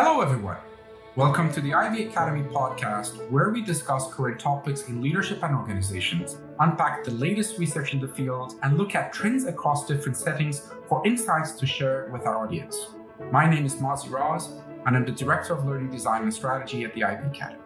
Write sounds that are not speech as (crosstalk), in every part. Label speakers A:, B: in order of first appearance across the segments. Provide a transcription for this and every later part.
A: Hello, everyone. Welcome to the Ivey Academy podcast, where we discuss current topics in leadership and organizations, unpack the latest research in the field, and look at trends across different settings for insights to share with our audience. My name is Mazi Raz, and I'm the Director of Learning Design and Strategy at the Ivey Academy.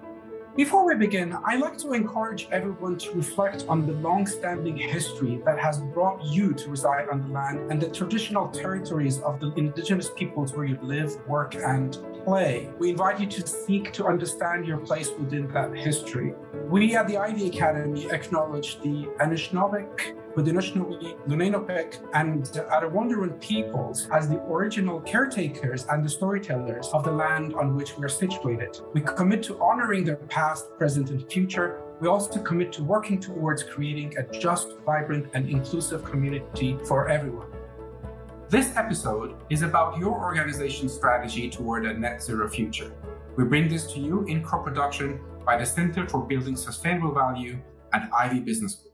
A: Before we begin, I'd like to encourage everyone to reflect on the long standing history that has brought you to reside on the land and the traditional territories of the indigenous peoples where you live, work, and play. We invite you to seek to understand your place within that history. We at the Ivey Academy acknowledge the Anishinaabeg, Haudenosaunee, Lunenopeg, and Attawandaron peoples as the original caretakers and the storytellers of the land on which we are situated. We commit to honoring their past, present, and future. We also commit to working towards creating a just, vibrant, and inclusive community for everyone. This episode is about your organization's strategy toward a net zero future. We bring this to you in co production by the Center for Building Sustainable Value at Ivey Business School.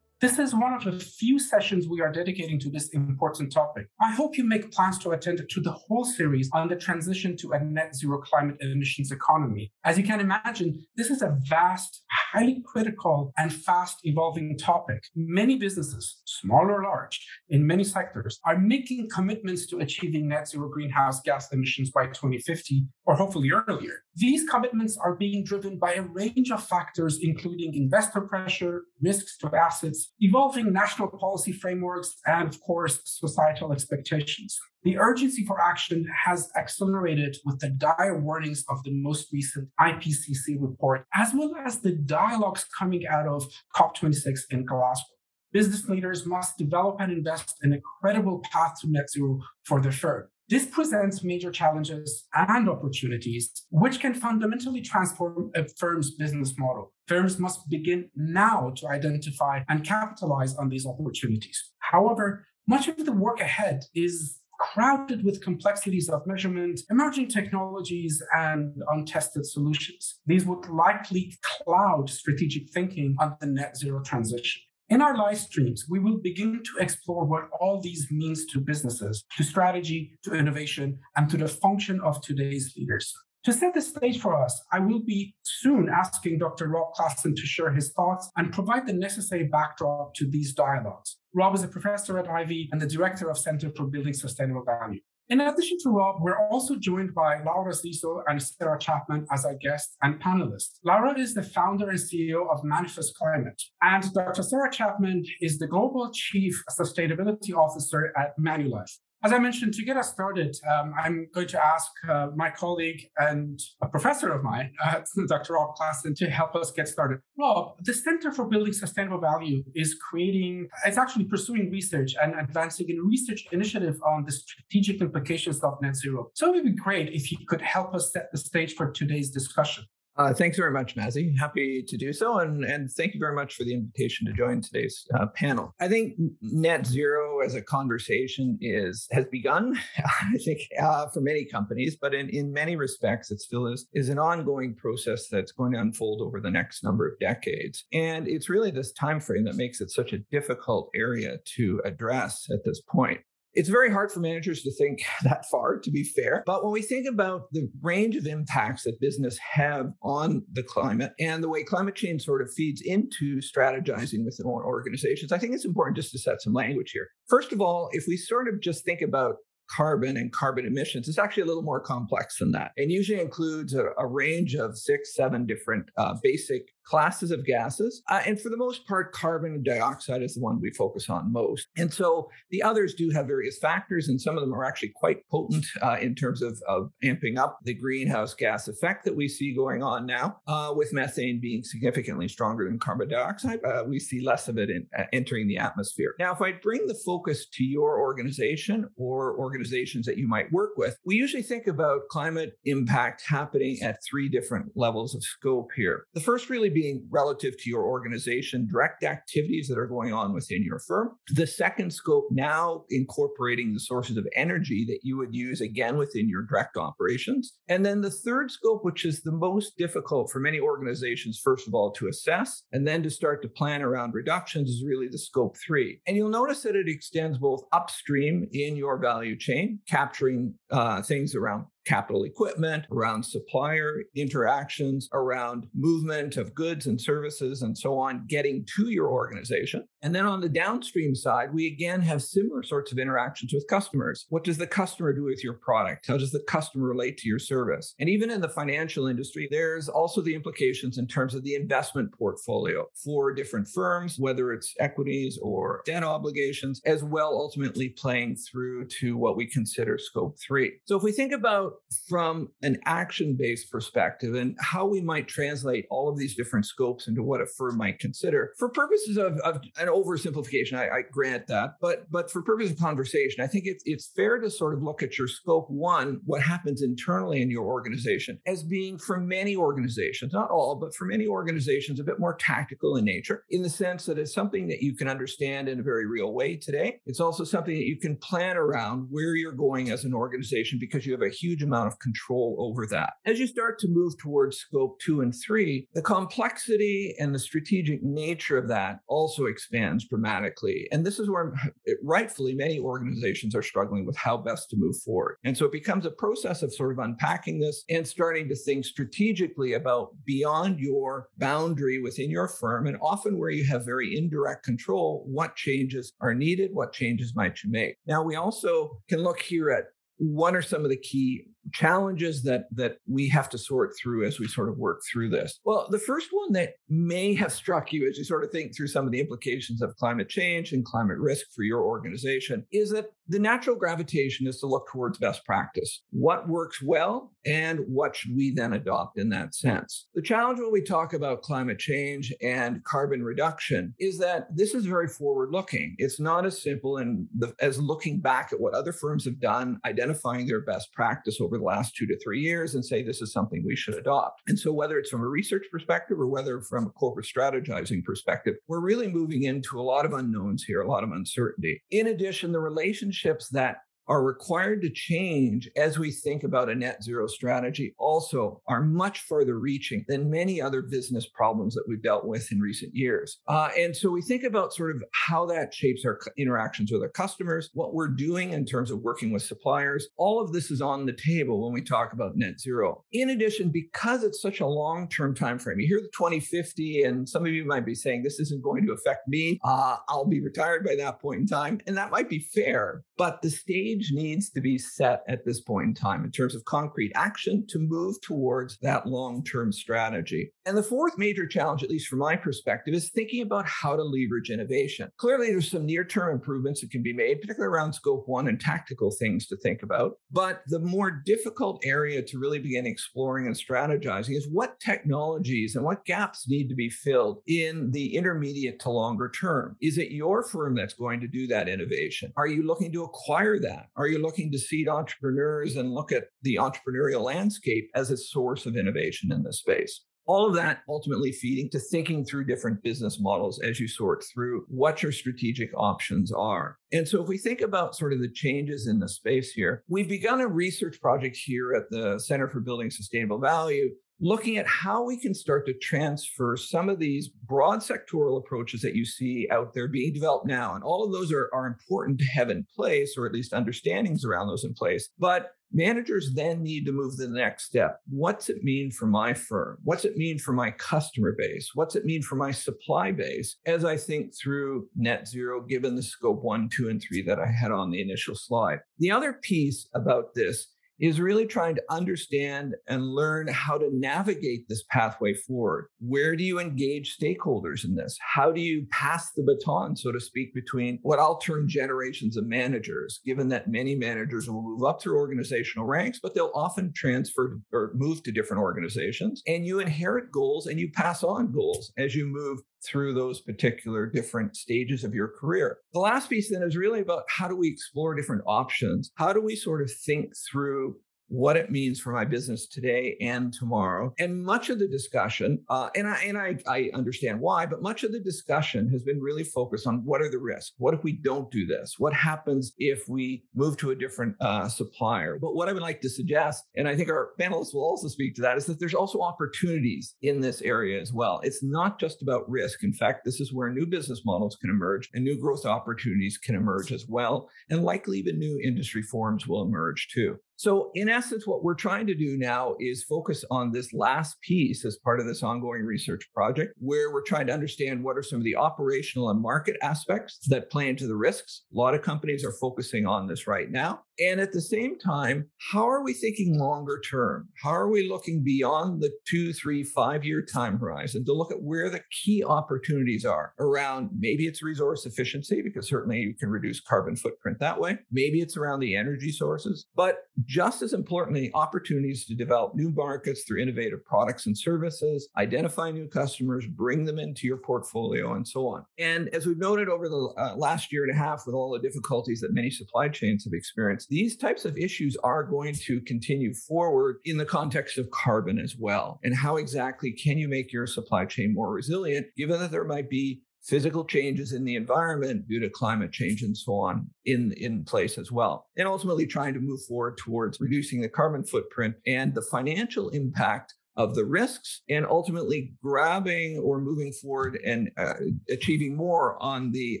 A: This is one of the few sessions we are dedicating to this important topic. I hope you make plans to attend to the whole series on the transition to a net zero climate emissions economy. As you can imagine, this is a vast, highly critical, and fast evolving topic. Many businesses, small or large, in many sectors, are making commitments to achieving net zero greenhouse gas emissions by 2050 or hopefully earlier. These commitments are being driven by a range of factors, including investor pressure, risks to assets, evolving national policy frameworks, and of course, societal expectations. The urgency for action has accelerated with the dire warnings of the most recent IPCC report, as well as the dialogues coming out of COP26 in Glasgow. Business leaders must develop and invest in a credible path to net zero for their firm. This presents major challenges and opportunities, which can fundamentally transform a firm's business model. Firms must begin now to identify and capitalize on these opportunities. However, much of the work ahead is crowded with complexities of measurement, emerging technologies, and untested solutions. These would likely cloud strategic thinking on the net zero transition. In our live streams, we will begin to explore what all these means to businesses, to strategy, to innovation, and to the function of today's leaders. To set the stage for us, I will be soon asking Dr. Rob Klassen to share his thoughts and provide the necessary backdrop to these dialogues. Rob is a professor at Ivey and the director of Center for Building Sustainable Value. In addition to Rob, we're also joined by Laura Zizzo and Sarah Chapman as our guests and panelists. Laura is the founder and CEO of Manifest Climate, and Dr. Sarah Chapman is the Global Chief Sustainability Officer at Manulife. As I mentioned, to get us started, um, I'm going to ask uh, my colleague and a professor of mine, (laughs) uh, Dr. Rob Klassen, to help us get started. Rob, the Center for Building Sustainable Value is creating, it's actually pursuing research and advancing a research initiative on the strategic implications of net zero. So it would be great if you could help us set the stage for today's discussion.
B: Uh, thanks very much, Mazi. Happy to do so. And, and thank you very much for the invitation to join today's uh, panel. I think net zero as a conversation is has begun, (laughs) I think, uh, for many companies, but in, in many respects, it still is, is an ongoing process that's going to unfold over the next number of decades. And it's really this time frame that makes it such a difficult area to address at this point. It's very hard for managers to think (laughs) that far, to be fair. But when we think about the range of impacts that business have on the climate and the way climate change sort of feeds into strategizing within organizations, I think it's important just to set some language here. First of all, if we sort of just think about carbon and carbon emissions. It's actually a little more complex than that and usually includes a, a range of six, seven different uh, basic classes of gases. Uh, and for the most part, carbon dioxide is the one we focus on most. And so the others do have various factors, and some of them are actually quite potent uh, in terms of, of, amping up the greenhouse gas effect that we see going on now. Uh, with methane being significantly stronger than carbon dioxide, uh, we see less of it in, uh, entering the atmosphere. Now, if I bring the focus to your organization or organizations that you might work with, we usually think about climate impact happening at three different levels of scope here. The first really being relative to your organization, direct activities that are going on within your firm. The second scope now incorporating the sources of energy that you would use again within your direct operations. And then the third scope, which is the most difficult for many organizations, first of all, to assess and then to start to plan around reductions, is really the scope three. And you'll notice that it extends both upstream in your value chain, capturing uh, things around capital equipment, around supplier interactions, around movement of goods and services and so on, getting to your organization. And then on the downstream side, we again have similar sorts of interactions with customers. What does the customer do with your product? How does the customer relate to your service? And even in the financial industry, there's also the implications in terms of the investment portfolio for different firms, whether it's equities or debt obligations, as well ultimately playing through to what we consider scope three. So if we think about from an action based perspective and how we might translate all of these different scopes into what a firm might consider for purposes of, of an oversimplification, I, I, grant that, but but for purposes of conversation, I think it's it's fair to sort of look at your scope one, what happens internally in your organization, as being for many organizations, not all, but for many organizations, a bit more tactical in nature, in the sense that it's something that you can understand in a very real way today. It's also something that you can plan around where you're going as an organization because you have a huge amount of control over that. As you start to move towards scope two and three, the complexity and the strategic nature of that also expands dramatically. And this is where (laughs) rightfully many organizations are struggling with how best to move forward. And so it becomes a process of sort of unpacking this and starting to think strategically about beyond your boundary within your firm and often where you have very indirect control, what changes are needed, what changes might you make. Now, we also can look here at what are some of the key challenges that that we have to sort through as we sort of work through this. Well the first one that may have struck you as you sort of think through some of the implications of climate change and climate risk for your organization is that the natural gravitation is to look towards best practice. What works well and what should we then adopt in that sense? The challenge when we talk about climate change and carbon reduction is that this is very forward looking it's not as simple and as looking back at what other firms have done identifying their best practice over over the last two to three years and say this is something we should adopt. And so, whether it's from a research perspective or whether from a corporate strategizing perspective, we're really moving into a lot of unknowns here, a lot of uncertainty. In addition, the relationships that are required to change as we think about a net zero strategy also are much further reaching than many other business problems that we've dealt with in recent years. Uh, and so we think about sort of how that shapes our interactions with our customers, what we're doing in terms of working with suppliers. All of this is on the table when we talk about net zero. In addition, because it's such a long-term time frame, you hear the 2050, and some of you might be saying this isn't going to affect me. Uh, I'll be retired by that point in time, and that might be fair. But the stage needs to be set at this point in time in terms of concrete action to move towards that long term strategy. And the fourth major challenge, at least from my perspective, is thinking about how to leverage innovation. Clearly, there's some near term improvements that can be made, particularly around scope one and tactical things to think about. But the more difficult area to really begin exploring and strategizing is what technologies and what gaps need to be filled in the intermediate to longer term. Is it your firm that's going to do that innovation? Are you looking to acquire that? Are you looking to seed entrepreneurs and look at the entrepreneurial landscape as a source of innovation in this space? All of that ultimately feeding to thinking through different business models as you sort through what your strategic options are. And so, if we think about sort of the changes in the space here, we've begun a research project here at the Center for Building Sustainable Value looking at how we can start to transfer some of these broad sectoral approaches that you see out there being developed now. And all of those are, are important to have in place, or at least understandings around those in place. But managers then need to move to the next step. What's it mean for my firm? What's it mean for my customer base? What's it mean for my supply base as I think through net zero, given the scope one, two, and three that I had on the initial slide? The other piece about this is really trying to understand and learn how to navigate this pathway forward. Where do you engage stakeholders in this? How do you pass the baton, so to speak, between what I'll term generations of managers, given that many managers will move up through organizational ranks, but they'll often transfer or move to different organizations. And you inherit goals and you pass on goals as you move through those particular different stages of your career. The last piece then is really about how do we explore different options? How do we sort of think through what it means for my business today and tomorrow. And much of the discussion, uh, and I and I, I understand why, but much of the discussion has been really focused on what are the risks? What if we don't do this? What happens if we move to a different uh, supplier? But what I would like to suggest, and I think our panelists will also speak to that, is that there's also opportunities in this area as well. It's not just about risk. In fact, this is where new business models can emerge and new growth opportunities can emerge as well, and likely even new industry forms will emerge too. So, in essence, what we're trying to do now is focus on this last piece as part of this ongoing research project, where we're trying to understand what are some of the operational and market aspects that play into the risks. A lot of companies are focusing on this right now. And at the same time, how are we thinking longer term? How are we looking beyond the two, three, five year time horizon to look at where the key opportunities are around maybe it's resource efficiency, because certainly you can reduce carbon footprint that way. Maybe it's around the energy sources, but just as importantly, opportunities to develop new markets through innovative products and services, identify new customers, bring them into your portfolio, and so on. And as we've noted over the uh, last year and a half, with all the difficulties that many supply chains have experienced, these types of issues are going to continue forward in the context of carbon as well. And how exactly can you make your supply chain more resilient, given that there might be physical changes in the environment due to climate change and so on in, in place as well. And ultimately trying to move forward towards reducing the carbon footprint and the financial impact of the risks and ultimately grabbing or moving forward and uh, achieving more on the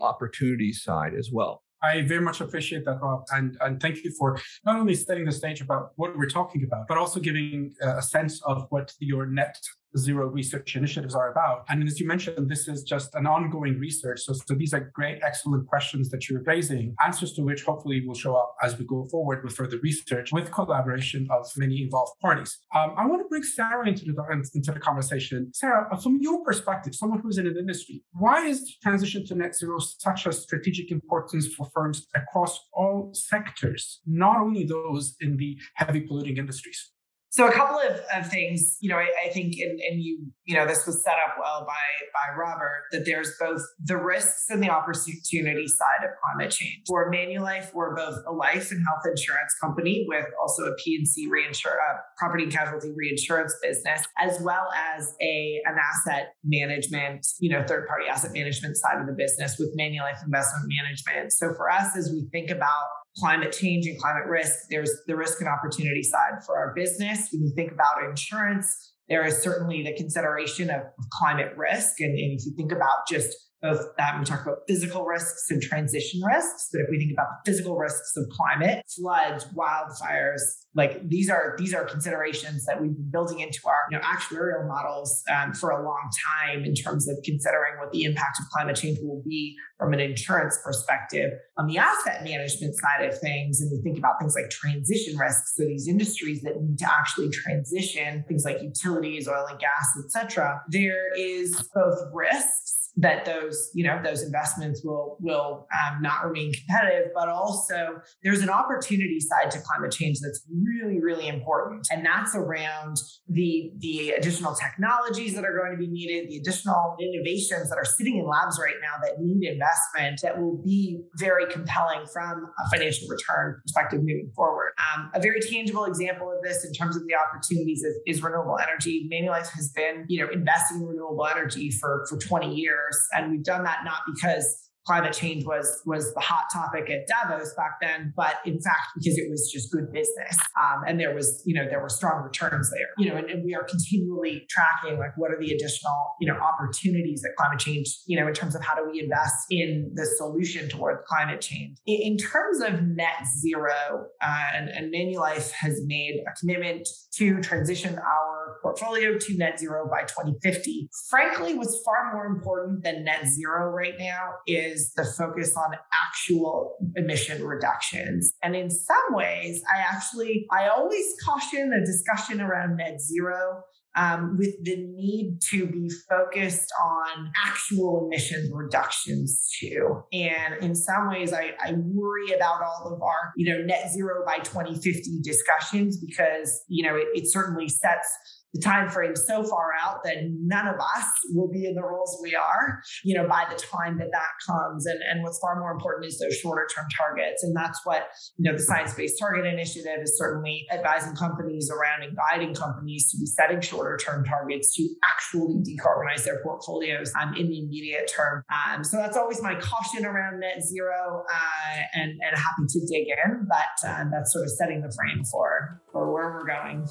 B: opportunity side as well.
A: I very much appreciate that, Rob, and and thank you for not only setting the stage about what we're talking about, but also giving uh, a sense of what your net zero research initiatives are about. And as you mentioned, this is just an ongoing research. So, so these are great, excellent questions that you're raising, answers to which hopefully will show up as we go forward with further research with collaboration of many involved parties. Um, I want to bring Sarah into the, into the conversation. Sarah, from your perspective, someone who's in an industry, why is the transition to net zero such a strategic importance for firms across all sectors, not only those in the heavy polluting industries?
C: So a couple of, of things, you know, I, I think, and, and, you, you know, this was set up well by by Robert that there's both the risks and the opportunity side of climate change. For Manulife, we're both a life and health insurance company with also a P&C reinsurance, uh, property and casualty reinsurance business, as well as a an asset management, you know, third party asset management side of the business with Manulife Investment Management. So for us, as we think about climate change and climate risk, there's the risk and opportunity side for our business. When you think about insurance, there is certainly the consideration of, of climate risk. And, and, if you think about just both that, we talk about physical risks and transition risks. But if we think about the physical risks of climate, floods, wildfires, like these are these are considerations that we've been building into our you know, actuarial models um, for a long time in terms of considering what the impact of climate change will be from an insurance perspective. On the asset management side of things, and we think about things like transition risks, so these industries that need to actually transition, things like utilities, oil and gas, et cetera, there is both risks that those you know those investments will will um, not remain competitive but also there's an opportunity side to climate change that's really really important. And that's around the the additional technologies that are going to be needed the additional innovations that are sitting in labs right now that need investment that will be very compelling from a financial return perspective moving forward. Um, a very tangible example of this in terms of the opportunities is, is renewable energy. Manulife has been you know investing in renewable energy for for 20 years years. And we've done that not because climate change was was the hot topic at Davos back then, but in fact because it was just good business, um, and there was you know there were strong returns there. You know, and, and, we are continually tracking like what are the additional you know opportunities that climate change you know in terms of how do we invest in the solution towards climate change. In, in terms of net zero, uh, and, and Manulife has made a commitment to transition our portfolio to net zero by 2050. Frankly, what's far more important than net zero right now is the focus on actual emission reductions. And in some ways, I actually, I always caution a discussion around net zero um, with the need to be focused on actual emissions reductions too. And in some ways, I, I, worry about all of our, you know, net zero by 2050 discussions because, you know, it, it certainly sets the time frame so far out that none of us will be in the roles we are you know by the time that that comes. And and what's far more important is those shorter term targets. And that's what you know the science based target initiative is certainly advising companies around and guiding companies to be setting shorter term targets to actually decarbonize their portfolios um, in the immediate term. Um, so that's always my caution around net zero uh, and and happy to dig in but uh, that's sort of setting the frame for for where we're going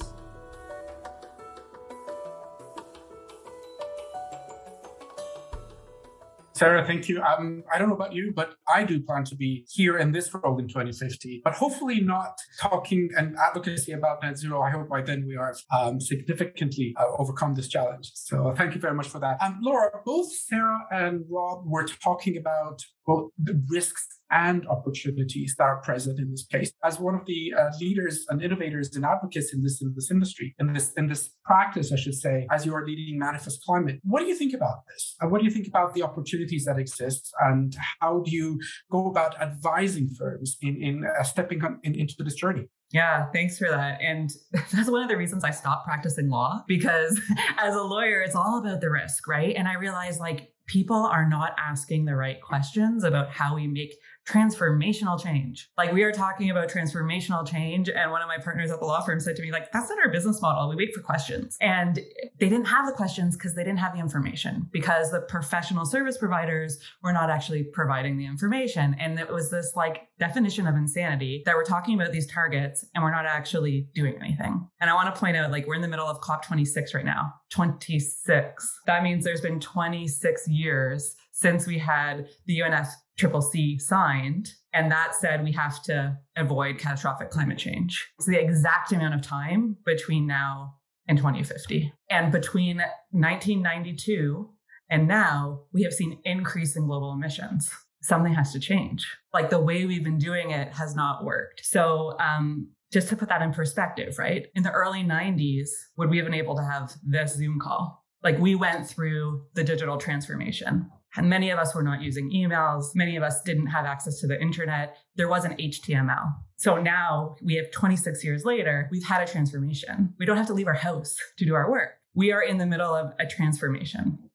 A: Sarah, thank you. Um, I don't know about you, but I do plan to be here in this role in 2050, but hopefully not talking and advocacy about net zero. I hope by then we are um, significantly uh, overcome this challenge. So thank you very much for that. Um, Laura, both Sarah and Rob were talking about both the risks and opportunities that are present in this case. As one of the uh, leaders and innovators and advocates in this in this industry, in this in this practice, I should say, as you are leading Manifest Climate, what do you think about this? And what do you think about the opportunities that exist, and how do you go about advising firms in in uh, stepping on, in, into this journey?
D: Yeah, thanks for that. And (laughs) that's one of the reasons I stopped practicing law because (laughs) as a lawyer, it's all about the risk, right? And I realized like people are not asking the right questions about how we make transformational change. Like we are talking about transformational change. And one of my partners at the law firm said to me, like, that's not our business model. We wait for questions. And they didn't have the questions because they didn't have the information because the professional service providers were not actually providing the information. And it was this like definition of insanity that we're talking about these targets and we're not actually doing anything. And I want to point out, like, we're in the middle of COP26 right now. 26. That means there's been 26 years since we had the UNFCCC signed. And that said, we have to avoid catastrophic climate change. It's the exact amount of time between now and 2050. And between 1992 and now, we have seen increase in global emissions. Something has to change. Like the way we've been doing it has not worked. So, um, just to put that in perspective, right? In the early 90s, would we have been able to have this Zoom call? Like we went through the digital transformation. And many of us were not using emails. Many of us didn't have access to the internet. There wasn't HTML. So now we have 26 years later, we've had a transformation. We don't have to leave our house to do our work. We are in the middle of a transformation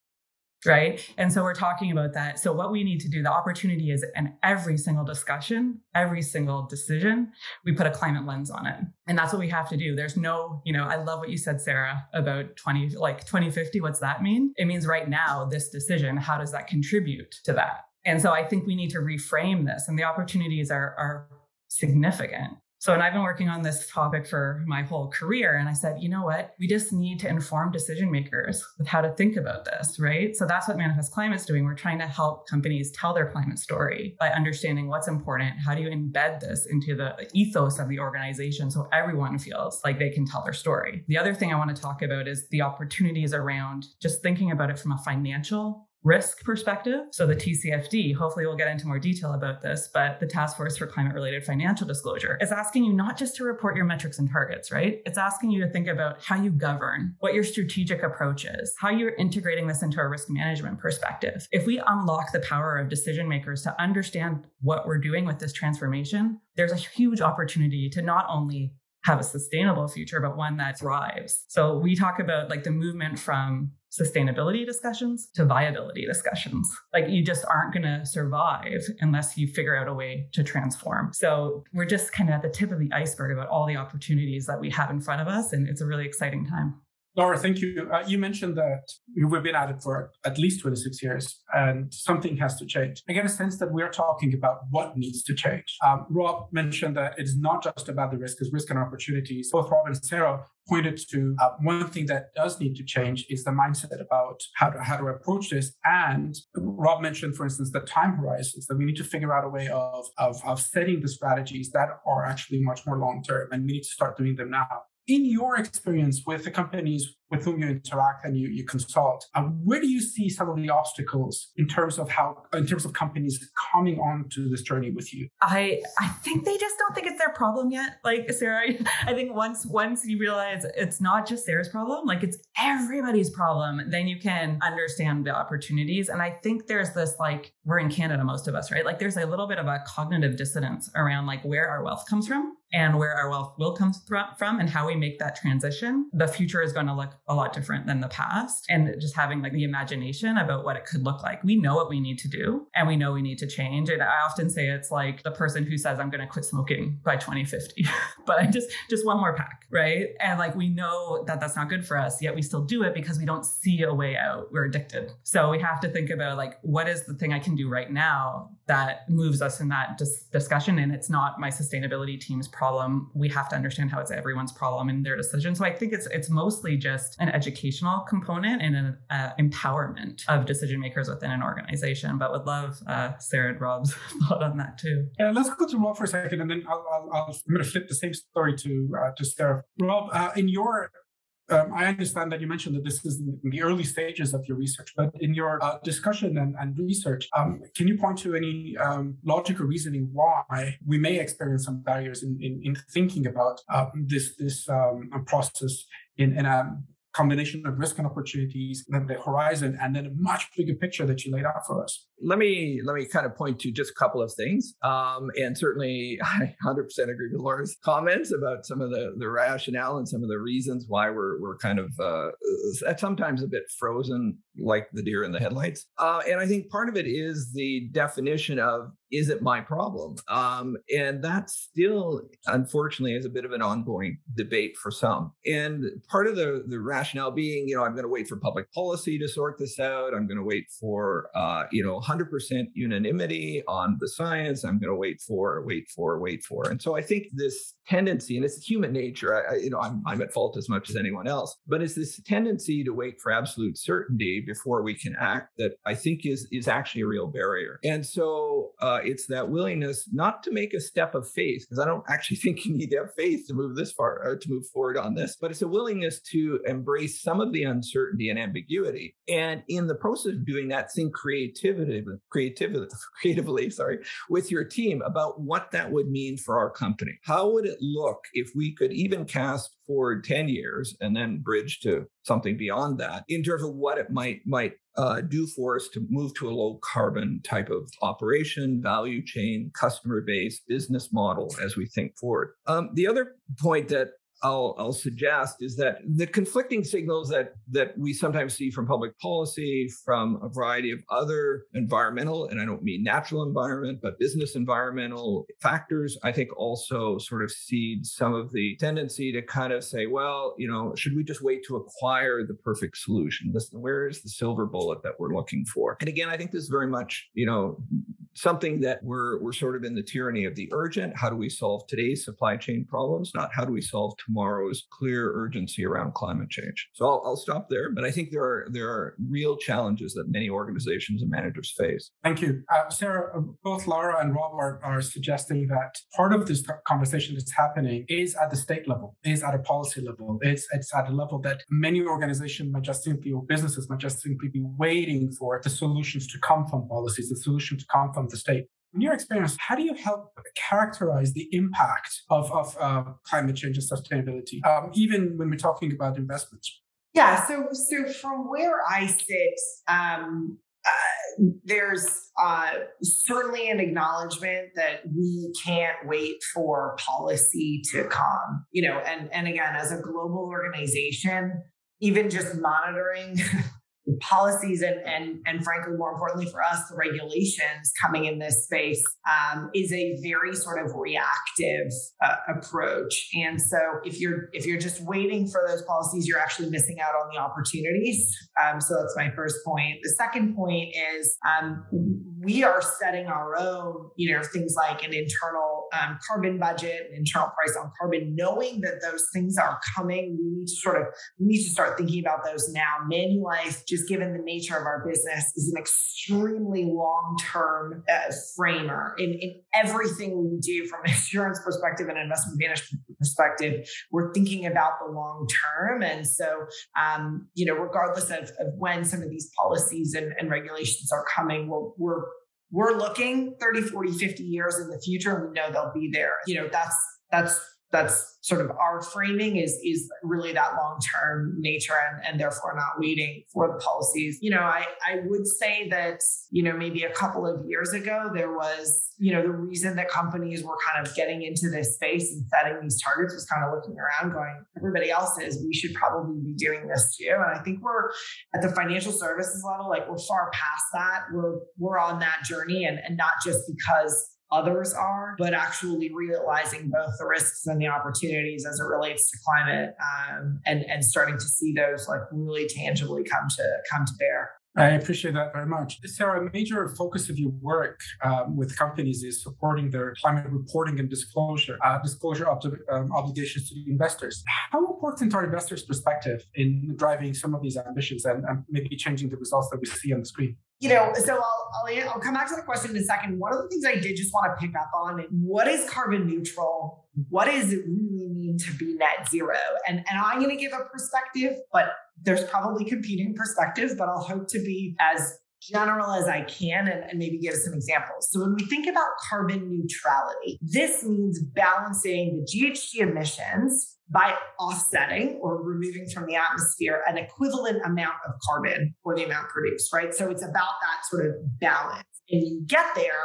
D: right? And so we're talking about that. So what we need to do, the opportunity is in every single discussion, every single decision, we put a climate lens on it. And that's what we have to do. There's no, you know, I love what you said, Sarah, about 20, like 2050. What's that mean? It means right now, this decision, how does that contribute to that? And so I think we need to reframe this and the opportunities are, are significant. So, and I've been working on this topic for my whole career. And I said, you know what? We just need to inform decision makers with how to think about this, right? So that's what Manifest Climate is doing. We're trying to help companies tell their climate story by understanding what's important. How do you embed this into the ethos of the organization so everyone feels like they can tell their story? The other thing I want to talk about is the opportunities around just thinking about it from a financial risk perspective. So the TCFD, hopefully we'll get into more detail about this, but the Task Force for Climate Related Financial Disclosure is asking you not just to report your metrics and targets, right? It's asking you to think about how you govern, what your strategic approach is, how you're integrating this into a risk management perspective. If we unlock the power of decision makers to understand what we're doing with this transformation, there's a huge opportunity to not only have a sustainable future, but one that thrives. So we talk about like the movement from sustainability discussions to viability discussions. Like you just aren't going to survive unless you figure out a way to transform. So we're just kind of at the tip of the iceberg about all the opportunities that we have in front of us. And it's a really exciting time.
A: Laura, thank you. Uh, you mentioned that we've been at it for at least 26 years and something has to change. I get a sense that we're talking about what needs to change. Um, Rob mentioned that it's not just about the risk, because risk and opportunities. Both Rob and Sarah pointed to uh, one thing that does need to change is the mindset about how to, how to approach this. And Rob mentioned, for instance, the time horizons that we need to figure out a way of, of, of setting the strategies that are actually much more long term and we need to start doing them now in your experience with the companies with whom you interact and you, you consult, uh, where do you see some of the obstacles in terms of how, in terms of companies coming on to this journey with you?
D: I I think they just don't think it's their problem yet. Like Sarah, (laughs) I think once once you realize it's not just Sarah's problem, like it's everybody's problem, then you can understand the opportunities. And I think there's this like we're in Canada, most of us, right? Like there's a little bit of a cognitive dissonance around like where our wealth comes from and where our wealth will come from and how we make that transition. The future is going to look a lot different than the past and just having like the imagination about what it could look like. We know what we need to do and we know we need to change. And I often say it's like the person who says I'm going to quit smoking by 2050, (laughs) but I just just one more pack, right? And like we know that that's not good for us, yet we still do it because we don't see a way out. We're addicted. So we have to think about like what is the thing I can do right now that moves us in that dis- discussion. And it's not my sustainability team's problem. We have to understand how it's everyone's problem and their decision. So I think it's it's mostly just an educational component and an uh, empowerment of decision makers within an organization. But would love uh, Sarah and Rob's (laughs) thought on that too.
A: Yeah, let's go to Rob for a second, and then I'll, i am going to flip the same story to uh, to Sarah. Rob, uh, in your um, I understand that you mentioned that this is in the early stages of your research, but in your uh, discussion and, and research, um, can you point to any um, logical reasoning why we may experience some barriers in, in, in thinking about uh, this this um, process in, in a combination of risk and opportunities, then the horizon, and then a much bigger picture that you laid out for us.
B: Let me let me kind of point to just a couple of things, um, and certainly I 100% agree with Laura's comments about some of the the rationale and some of the reasons why we're we're kind of uh, sometimes a bit frozen, like the deer in the headlights. Uh, and I think part of it is the definition of is it my problem? Um, and that still, unfortunately, is a bit of an ongoing debate for some. And part of the, the rationale being, you know, I'm going to wait for public policy to sort this out. I'm going to wait for, uh, you know, 100% unanimity on the science. I'm going to wait for, wait for, wait for. And so I think this tendency, and it's human nature, I, you know, I'm, I'm at fault as much as anyone else, but it's this tendency to wait for absolute certainty before we can act that I think is, is actually a real barrier. And so, uh, uh, it's that willingness not to make a step of faith, because I don't actually (laughs) think you need to have faith to move this far or to move forward on this, but it's a willingness to embrace some of the uncertainty and ambiguity. And in the process of doing that, think creativity, creativity, (laughs) creatively, sorry, with your team about what that would mean for our company. How would it look if we could even cast forward 10 years and then bridge to something beyond that in terms of what it might might uh, do for us to move to a low carbon type of operation, value chain, customer base, business model as we think forward. Um, the other point that I'll, I'll suggest is that the conflicting signals that that we sometimes see from public policy, from a variety of other environmental, and I don't mean natural environment, but business environmental factors, I think also sort of seed some of the tendency to kind of say, well, you know, should we just wait to acquire the perfect solution? Where is the silver bullet that we're looking for? And again, I think this is very much, you know, something that we're we're sort of in the tyranny of the urgent. How do we solve today's supply chain problems? Not how do we solve tomorrow's clear urgency around climate change. So I'll, I'll stop there, but I think there are there are real challenges that many organizations and managers face.
A: Thank you, uh, Sarah. Uh, both Laura and Rob are, are suggesting that part of this conversation that's happening is at the state level, is at a policy level. It's it's at a level that many organizations might just simply or businesses might just simply be waiting for the solutions to come from policies, the solution to come from the state. In your experience, how do you help characterize the impact of, of uh, climate change and sustainability, um, even when we're talking about investments?
C: Yeah, so so from where I sit, um, uh, there's uh, certainly an acknowledgement that we can't wait for policy to come. You know, and and again, as a global organization, even just monitoring (laughs) policies and, and, and frankly, more importantly for us, the regulations coming in this space um, is a very sort of reactive uh, approach. And so if you're if you're just waiting for those policies, you're actually missing out on the opportunities. Um, so that's my first point. The second point is um, we are setting our own, you know, things like an internal um, carbon budget, an internal price on carbon, knowing that those things are coming. We need to sort of we need to start thinking about those now. Manulife, just given the nature of our business, is an extremely long term uh, framer in, in everything we do from an insurance perspective and investment management perspective. We're thinking about the long term, and so um, you know, regardless of, of when some of these policies and, and regulations are coming, we're, we're we're looking 30 40 50 years in the future and we know they'll be there you know that's that's that's sort of our framing is is really that long term nature and, and therefore not waiting for the policies. You know i i would say that you know maybe a couple of years ago there was you know the reason that companies were kind of getting into this space and setting these targets was kind of looking around going everybody else is. We should probably be doing this too. And i think we're at the financial services level like we're far past that. We're we're on that journey and and not just because others are, but actually realizing both the risks and the opportunities as it relates to climate, um, and and starting to see those like really tangibly come to come to bear.
A: I appreciate that very much. Sarah, a major focus of your work um, with companies is supporting their climate reporting and disclosure, uh, disclosure ob- um, obligations to investors. How important are investors' perspective in driving some of these ambitions and, and maybe changing the results that we see on the screen?
C: you know, so I'll, I'll, I'll come back to the question in a second. One of the things I did just want to pick up on: what is carbon neutral? What does it really to be net zero? And and I'm going to give a perspective, but there's probably competing perspectives. But I'll hope to be as general as I can and, and, maybe give some examples. So, when we think about carbon neutrality, this means balancing the GHG emissions by offsetting or removing from the atmosphere an equivalent amount of carbon for the amount produced, right? So, it's about that sort of balance. And you get there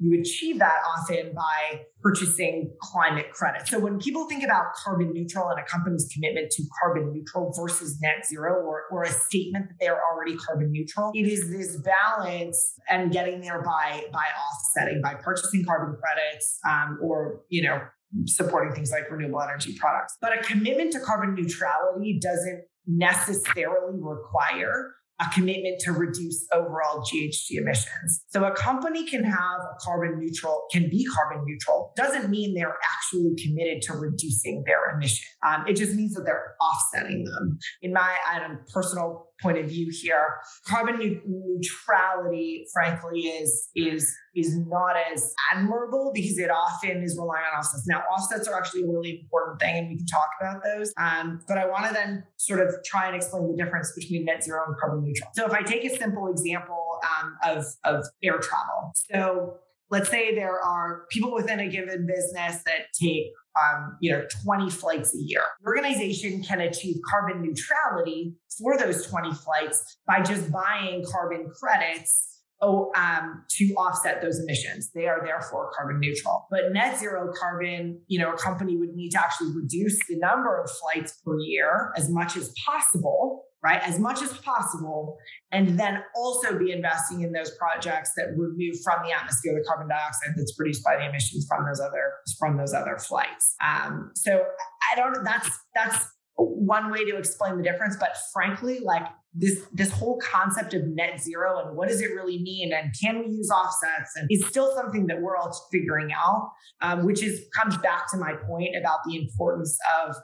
C: you achieve that often by purchasing climate credits. So when people think about carbon neutral and a company's commitment to carbon neutral versus net zero or, or a statement that they're already carbon neutral, it is this balance and getting there by by offsetting, by purchasing carbon credits um, or, you know, supporting things like renewable energy products. But a commitment to carbon neutrality doesn't necessarily require a commitment to reduce overall GHG emissions. So a company can have a carbon neutral, can be carbon neutral, doesn't mean they're actually committed to reducing their emission. Um, it just means that they're offsetting them. In my personal point of view here. Carbon neutrality, frankly, is is is not as admirable because it often is relying on offsets. Now, offsets are actually a really important thing, and we can talk about those. Um, but I want to then sort of try and explain the difference between net zero and carbon neutral. So, if I take a simple example um, of of air travel, so let's say there are people within a given business that take um, you know 20 flights a year the organization can achieve carbon neutrality for those 20 flights by just buying carbon credits oh, um, to offset those emissions. They are therefore carbon neutral. But net zero carbon, you know, a company would need to actually reduce the number of flights per year as much as possible right? As much as possible. And then also be investing in those projects that remove from the atmosphere the carbon dioxide that's produced by the emissions from those other from those other flights. Um, so I don't that's that's one way to explain the difference. But frankly, like this this whole concept of net zero and what does it really mean and can we use offsets and is still something that we're all figuring out um, which is comes back to my point about the importance of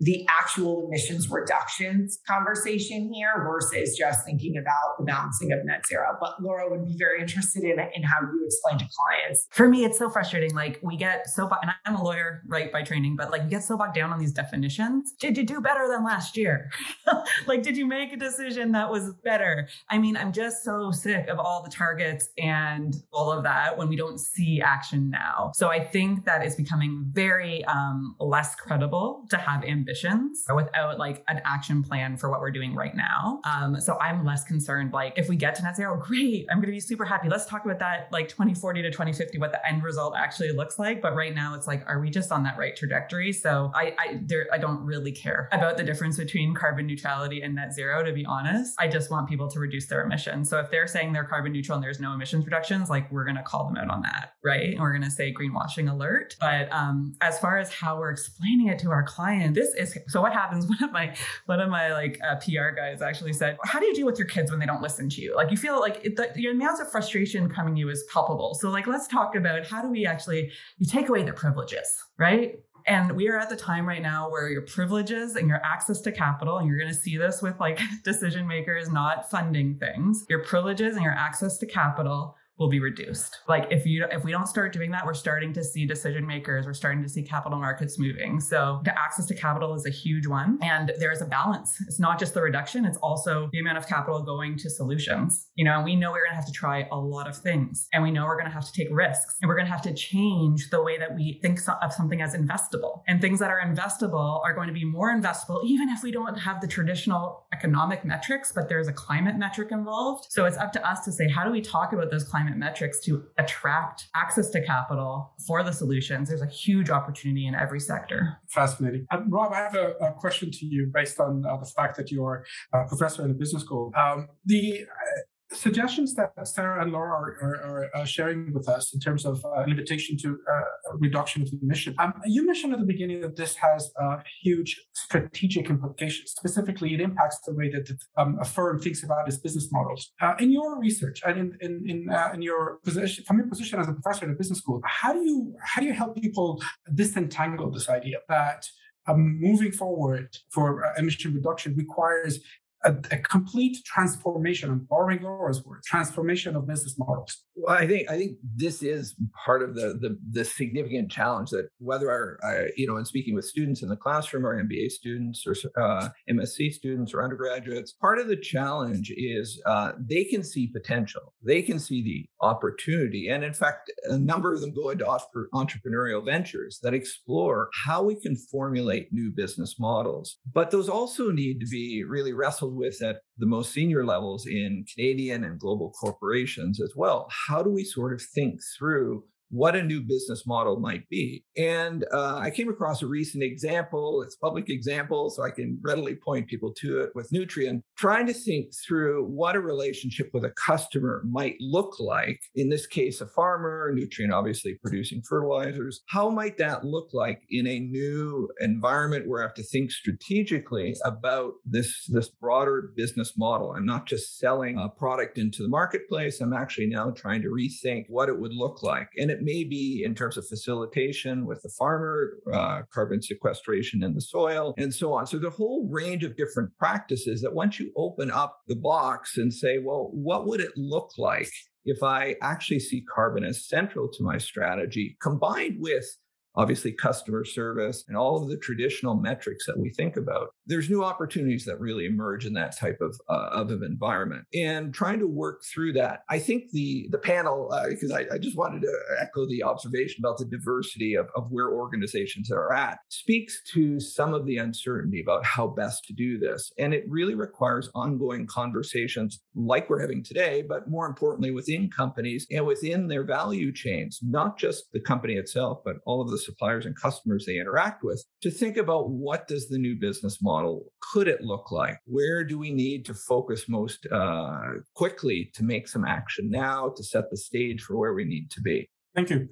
C: the actual emissions reductions conversation here versus just thinking about the balancing of net zero. But Laura would be very interested in, in how you explain to clients.
D: For me, it's so frustrating. Like we get so, and I'm a lawyer, right, by training, but like we get so bogged down on these definitions. Did you do better than last year? (laughs) like, did you make a decision that was better? I mean, I'm just so sick of all the targets and all of that when we don't see action now. So I think that it's becoming very um, less credible to have ambition ambitions without like an action plan for what we're doing right now. Um, so I'm less concerned. Like if we get to net zero, great. I'm going to be super happy. Let's talk about that like 2040 to 2050, what the end result actually looks like. But right now it's like, are we just on that right trajectory? So I, I, there, I don't really care about the difference between carbon neutrality and net zero, to be honest. I just want people to reduce their emissions. So if they're saying they're carbon neutral and there's no emissions reductions, like we're going to call them out on that, right? And we're going to say greenwashing alert. But um, as far as how we're explaining it to our client, this is so what happens (laughs) one of my one of my like uh, pr guys actually said how do you deal with your kids when they don't listen to you? Like you feel like it, the, the amounts of frustration coming to you is palpable. So like let's talk about how do we actually you take away the privileges right? And we are at the time right now where your privileges and your access to capital, and you're going to see this with like (laughs) decision makers not funding things, your privileges and your access to capital will be reduced. Like if you if we don't start doing that, we're starting to see decision makers, we're starting to see capital markets moving. So the access to capital is a huge one. And there's a balance. It's not just the reduction, it's also the amount of capital going to solutions. You know, and we know we're gonna have to try a lot of things. And we know we're gonna have to take risks. And we're gonna have to change the way that we think of something as investable. And things that are investable are going to be more investable, even if we don't have the traditional economic metrics, but there's a climate metric involved. So it's up to us to say, how do we talk about those climate metrics to attract access to capital for the solutions. There's a huge opportunity in every sector.
A: Fascinating. Um, Rob, I have a, a, question to you based on uh, the fact that you're a professor in a business school. Um, the uh, suggestions that Sarah and Laura are, are, are uh, sharing with us in terms of uh, invitation to uh, reduction of emission. Um, you mentioned at the beginning that this has huge strategic implications. Specifically, it impacts the way that um, a firm thinks about its business models. Uh, in your research and in in in, uh, in, your position, from your position as a professor at a business school, how do you how do you help people disentangle this idea that um, moving forward for uh, emission reduction requires a, a, complete transformation. I'm borrowing Laura's word, transformation of business models.
B: Well, I think I think this is part of the the, the significant challenge that whether our, uh, you know, in speaking with students in the classroom or MBA students or uh, MSc students or undergraduates, part of the challenge is uh, they can see potential, they can see the opportunity, and in fact, a number of them go into entrepreneurial ventures that explore how we can formulate new business models. But those also need to be really wrestled with at the most senior levels in Canadian and global corporations as well. How do we sort of think through what a new business model might be. And uh, I came across a recent example, it's public example, so I can readily point people to it with Nutrien, trying to think through what a relationship with a customer might look like. In this case, a farmer, Nutrien obviously producing fertilizers. How might that look like in a new environment where I have to think strategically about this, this broader business model? I'm not just selling a product into the marketplace, I'm actually now trying to rethink what it would look like. And it it may be in terms of facilitation with the farmer, uh, carbon sequestration in the soil, and so on. So the whole range of different practices that once you open up the box and say, well, what would it look like if I actually see carbon as central to my strategy, combined with obviously customer service and all of the traditional metrics that we think about there's new opportunities that really emerge in that type of uh, of environment. And trying to work through that i think the the panel because uh, I, I, just wanted to echo the observation about the diversity of, of where organizations are at speaks to some of the uncertainty about how best to do this. And it really requires ongoing conversations like we're having today but more importantly within companies and within their value chains not just the company itself but all of the suppliers and customers they interact with to think about what does the new business model could it look like? Where do we need to focus most uh, quickly to make some action now to set the stage for where we need to be
A: Thank you.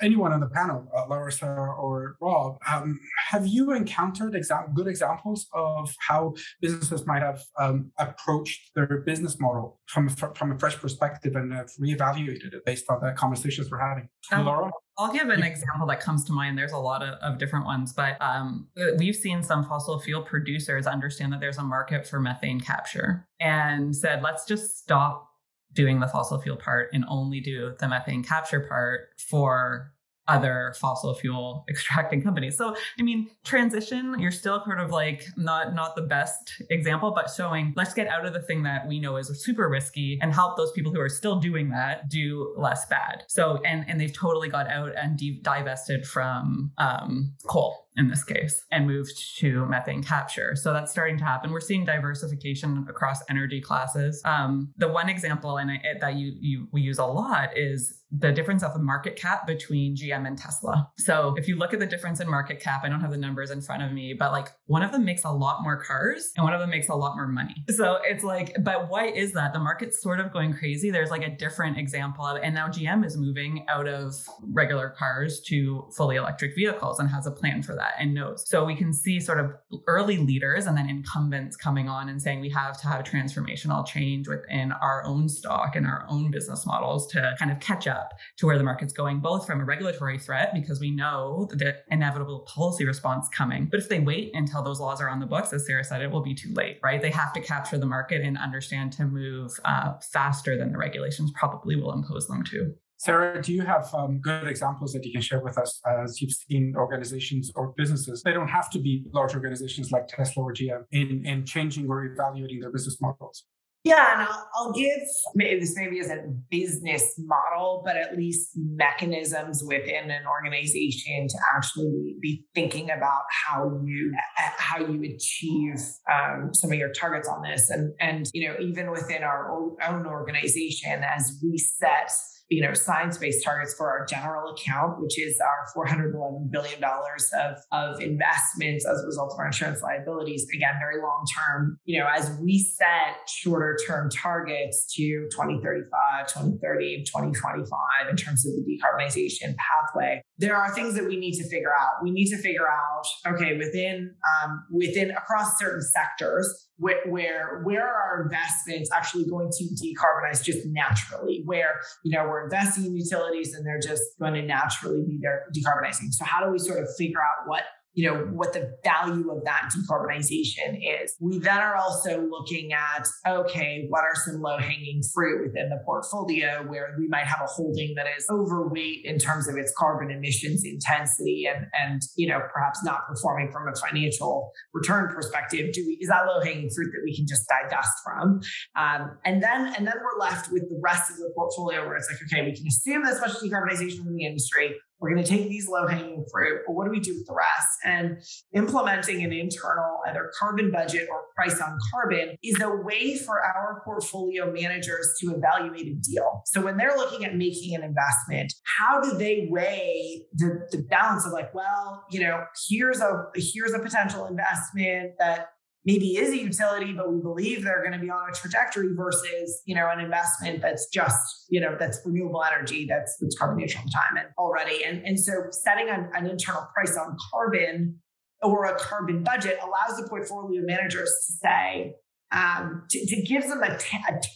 A: Anyone on the panel, uh, Larissa or Rob, um, have you encountered exa- good examples of how businesses might have um, approached their business model from a, from a fresh perspective and have reevaluated it based on the conversations we're having? Um, Laura?
D: I'll give an example that comes to mind. There's a lot of, of different ones, but um, we've seen some fossil fuel producers understand that there's a market for methane capture and said, let's just stop doing the fossil fuel part and only do the methane capture part for other fossil fuel (laughs) extracting companies. So, I mean, transition, you're still sort of like not not the best example, but showing let's get out of the thing that we know is super risky and help those people who are still doing that do less bad. So, and and they've totally got out and de- divested from um, coal in this case and moved to methane capture. So that's starting to happen. We're seeing diversification across energy classes. Um, the one example and that you, you we use a lot is the difference of the market cap between GM and Tesla. So if you look at the difference in market cap, I don't have the numbers in front of me, but like one of them makes a lot more cars and one of them makes a lot more money. So it's like, but why is that? The market's sort of going crazy. There's like a different example of, and now GM is moving out of regular cars to fully electric vehicles and has a plan for that that and knows. So we can see sort of early leaders and then incumbents coming on and saying we have to have transformational change within our own stock and our own business models to kind of catch up to where the market's going, both from a regulatory threat, because we know the inevitable policy response coming. But if they wait until those laws are on the books, as Sarah said, it will be too late, right? They have to capture the market and understand to move uh, faster than the regulations probably will impose them to.
A: Sarah, do you have um, good examples that you can share with us as you've seen organizations or businesses? They don't have to be large organizations like Tesla or GM in, in changing or evaluating their business models.
C: Yeah, and I'll, I'll give maybe this maybe isn't business model, but at least mechanisms within an organization to actually be thinking about how you how you achieve um, some of your targets on this, and and you know even within our own organization as we set you know, science-based targets for our general account, which is our $411 billion of, of investments as a result of our insurance liabilities. Again, very long-term, you know, as we set shorter term targets to 2035, 2030, 2025 in terms of the decarbonization pathway, there are things that we need to figure out. We need to figure out, okay, within um, within across certain sectors, where, where where are our investments actually going to decarbonize just naturally? Where you know we're investing in utilities and they're just going to naturally be there decarbonizing. So how do we sort of figure out what you know what the value of that decarbonization is. We then are also looking at okay what are some low hanging fruit within the portfolio where we might have a holding that is overweight in terms of its carbon emissions intensity and and you know perhaps not performing from a financial return perspective? Do we is that low hanging fruit that we can just divest from? Um, and then and then we're left with the rest of the portfolio where it's like okay we can assume this much decarbonization in the industry we're going to take these low hanging fruit, but what do we do with the rest? And implementing an internal either carbon budget or price on carbon is a way for our portfolio managers to evaluate a deal. So when they're looking at making an investment, how do they weigh the, the balance of like, well, you know, here's a here's a potential investment that maybe is a utility, but we believe they're going to be on a trajectory versus, you know, an investment that's just, you know, that's renewable energy, that's, that's carbon neutral time and already. And, and so setting an, an internal price on carbon or a carbon budget allows the portfolio managers to say, um, to, to gives them a,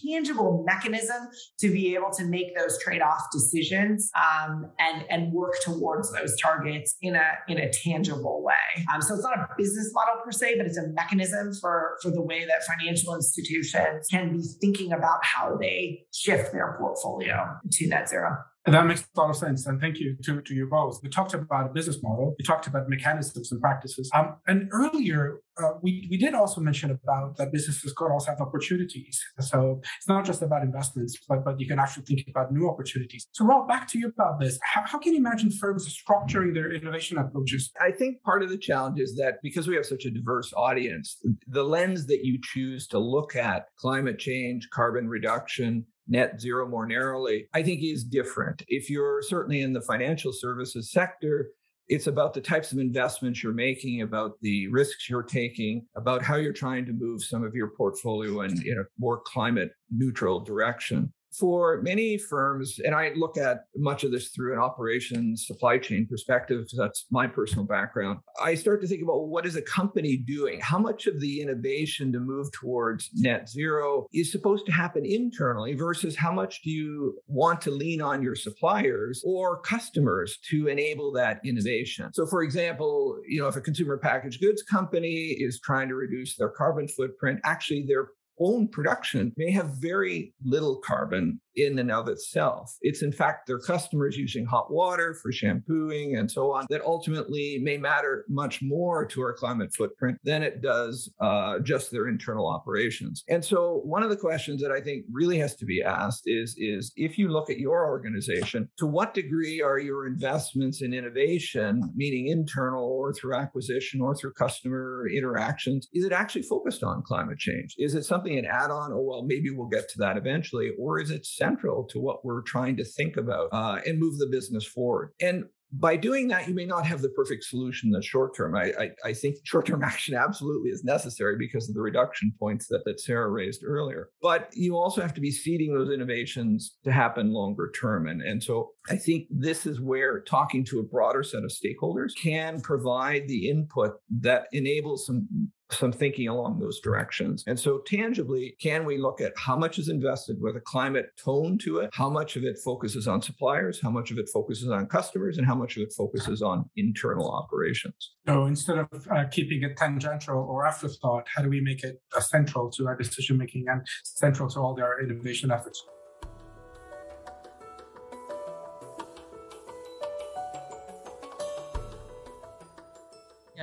C: tangible mechanism to be able to make those trade-off decisions um, and and work towards those targets in a in a tangible way. Um, so it's not a business model per se, but it's a mechanism for for the way that financial institutions can be thinking about how they shift their portfolio to net zero.
A: That makes a lot of sense. And thank you to, to you both. We talked about a business model. We talked about mechanisms and practices. Um, and earlier, uh, we, we did also mention about that businesses could also have opportunities. So it's not just about investments, but, but you can actually think about new opportunities. So Rob, back to you about this. How, how can you imagine firms structuring their innovation approaches?
B: I think part of the challenge is that because we have such a diverse audience, the lens that you choose to look at climate change, carbon reduction, net zero more narrowly, I think is different. If you're certainly in the financial services sector, it's about the types of investments you're making, about the risks you're taking, about how you're trying to move some of your portfolio in, in a more climate neutral direction for many firms, and I look at much of this through an operations supply chain perspective, that's my personal background. I start to think about what is a company doing? How much of the innovation to move towards net zero is supposed to happen internally versus how much do you want to lean on your suppliers or customers to enable that innovation? So, for example, you know, if a consumer packaged goods company is trying to reduce their carbon footprint, actually they're own production may have very little carbon in and of itself. It's in fact their customers using hot water for shampooing and so on that ultimately may matter much more to our climate footprint than it does uh, just their internal operations. And so one of the questions that I think really has to be asked is, is if you look at your organization, to what degree are your investments in innovation, meaning internal or through acquisition or through customer interactions, is it actually focused on climate change? Is it something an add-on? Oh, well, maybe we'll get to that eventually. Or is it central to what we're trying to think about uh, and move the business forward. And by doing that, you may not have the perfect solution in the short term. I, I, I think short term (laughs) action absolutely is necessary because of the reduction points that, that Sarah raised earlier. But you also have to be seeding those innovations to happen longer term. And, and so I think this is where talking to a broader set of stakeholders can provide the input that enables some some thinking along those directions. And so, tangibly, can we look at how much is invested with a climate tone to it? How much of it focuses on suppliers? How much of it focuses on customers? And how much of it focuses on internal operations?
A: So, instead of uh, keeping it tangential or afterthought, how do we make it uh, central to our decision making and central to all their innovation efforts?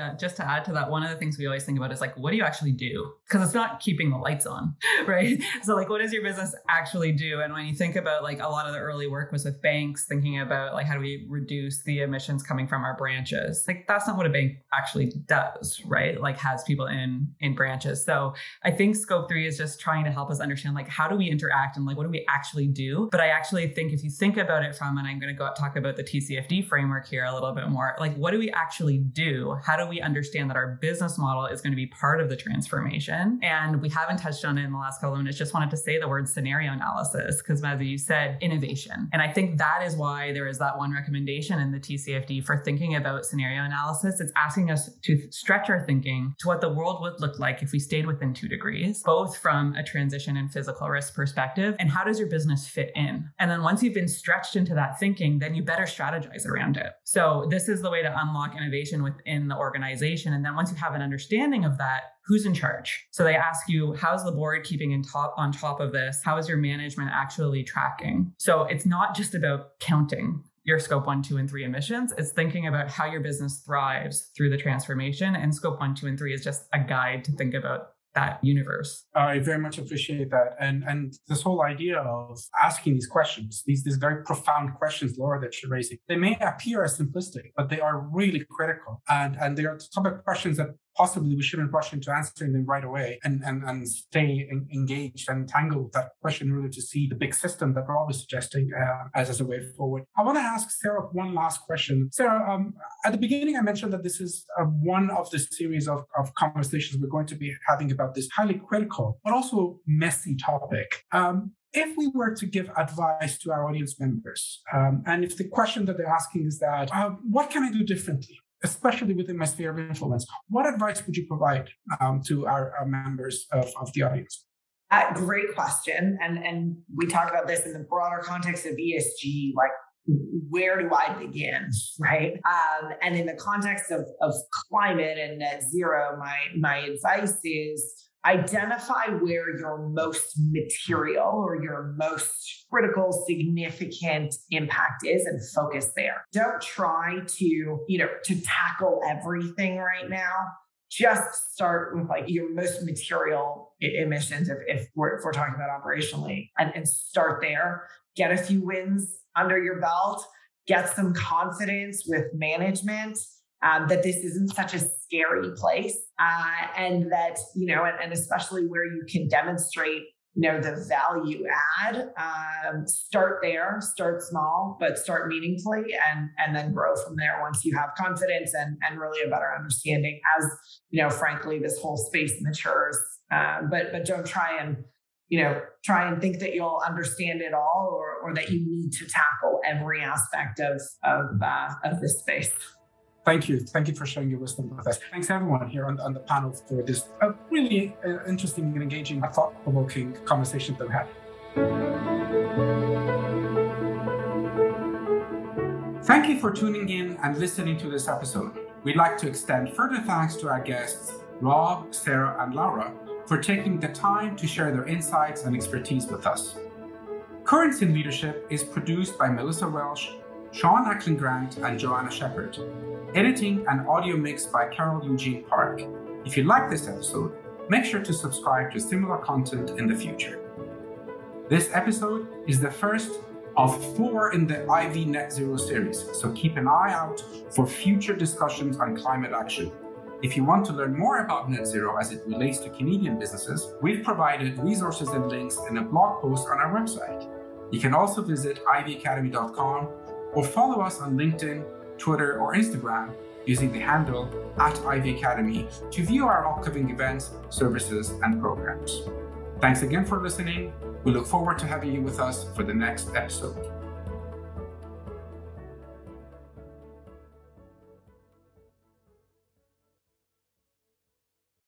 D: Uh, just to add to that, one of the things we always think about is like, what do you actually do? Because it's not keeping the lights on, (laughs) right? So, like, what does your business actually do? And when you think about like a lot of the early work was with banks, thinking about like how do we reduce the emissions coming from our branches? Like, that's not what a bank actually does, right? Like, has people in in branches. So, I think scope three is just trying to help us understand like how do we interact and like what do we actually do? But I actually think if you think about it from, and I'm going to go talk about the TCFD framework here a little bit more, like what do we actually do? How do we understand that our business model is going to be part of the transformation? And we haven't touched on it in the last couple of minutes. Just wanted to say the word scenario analysis because, Mazi, you said innovation. And I think that is why there is that one recommendation in the TCFD for thinking about scenario analysis. It's asking us to stretch our thinking to what the world would look like if we stayed within two degrees, both from a transition and physical risk perspective. And how does your business fit in? And then once you've been stretched into that thinking, then you better strategize around it. So this is the way to unlock innovation within the organization. And then once you have an understanding of that, who's in charge? So they ask you, how's the board keeping in top on top of this? How is your management actually tracking? So it's not just about counting your scope one, two, and three emissions. It's thinking about how your business thrives through the transformation. And scope one, two, and three is just a guide to think about that universe.
A: I very much appreciate that. And and this whole idea of asking these questions, these these very profound questions, Laura, that you're raising, they may appear as simplistic, but they are really critical. And and they are the type of questions that possibly we shouldn't rush into answering them right away and, and, and stay engaged and tangled with that question really to see the big system that Rob is suggesting uh, as, as a way forward. I want to ask Sarah one last question. Sarah, um, at the beginning, I mentioned that this is uh, one of the series of, of conversations we're going to be having about this highly critical, but also messy topic. Um, if we were to give advice to our audience members, um, and if the question that they're asking is that, uh, what can I do differently? Especially within my sphere of influence. What advice would you provide um, to our, our, members of, of the audience?
C: Uh, great question. And, and we talk about this in the broader context of ESG, like where do I begin? Right. Um, and in the context of, of climate and net zero, my, my advice is identify where your most material or your most critical significant impact is and focus there. Don't try to you know to tackle everything right now. Just start with like your most material emissions if, if, we're, if we're talking about operationally and, and start there. Get a few wins under your belt. Get some confidence with management um, that this isn't such a scary place uh, and that you know and, and, especially where you can demonstrate you know the value add um, start there start small but start meaningfully and and then grow from there once you have confidence and and really a better understanding as you know frankly this whole space matures. Uh, but but don't try and you know try and think that you'll understand it all or or that you need to tackle every aspect of of uh, of this space
A: Thank you. Thank you for sharing your wisdom with us. Thanks everyone here on, on the panel for this uh, really uh, interesting and engaging, thought-provoking conversation that we had. Thank you for tuning in and listening to this episode. We'd like to extend further thanks to our guests, Rob, Sarah, and Laura, for taking the time to share their insights and expertise with us. Currents in Leadership is produced by Melissa Welsh, Sean Ackland Grant, and Joanna Shepard. Editing and audio mix by Carol Eugene Park. If you like this episode, make sure to subscribe to similar content in the future. This episode is the first of four in the Ivey Net Zero series, so keep an eye out for future discussions on climate action. If you want to learn more about net zero as it relates to Canadian businesses, we've provided resources and links in a blog post on our website. You can also visit iveyacademy.com or follow us on LinkedIn Twitter, or Instagram using the handle at Ivey Academy to view our upcoming events, services, and programs. Thanks again for listening. We look forward to having you with us for the next episode.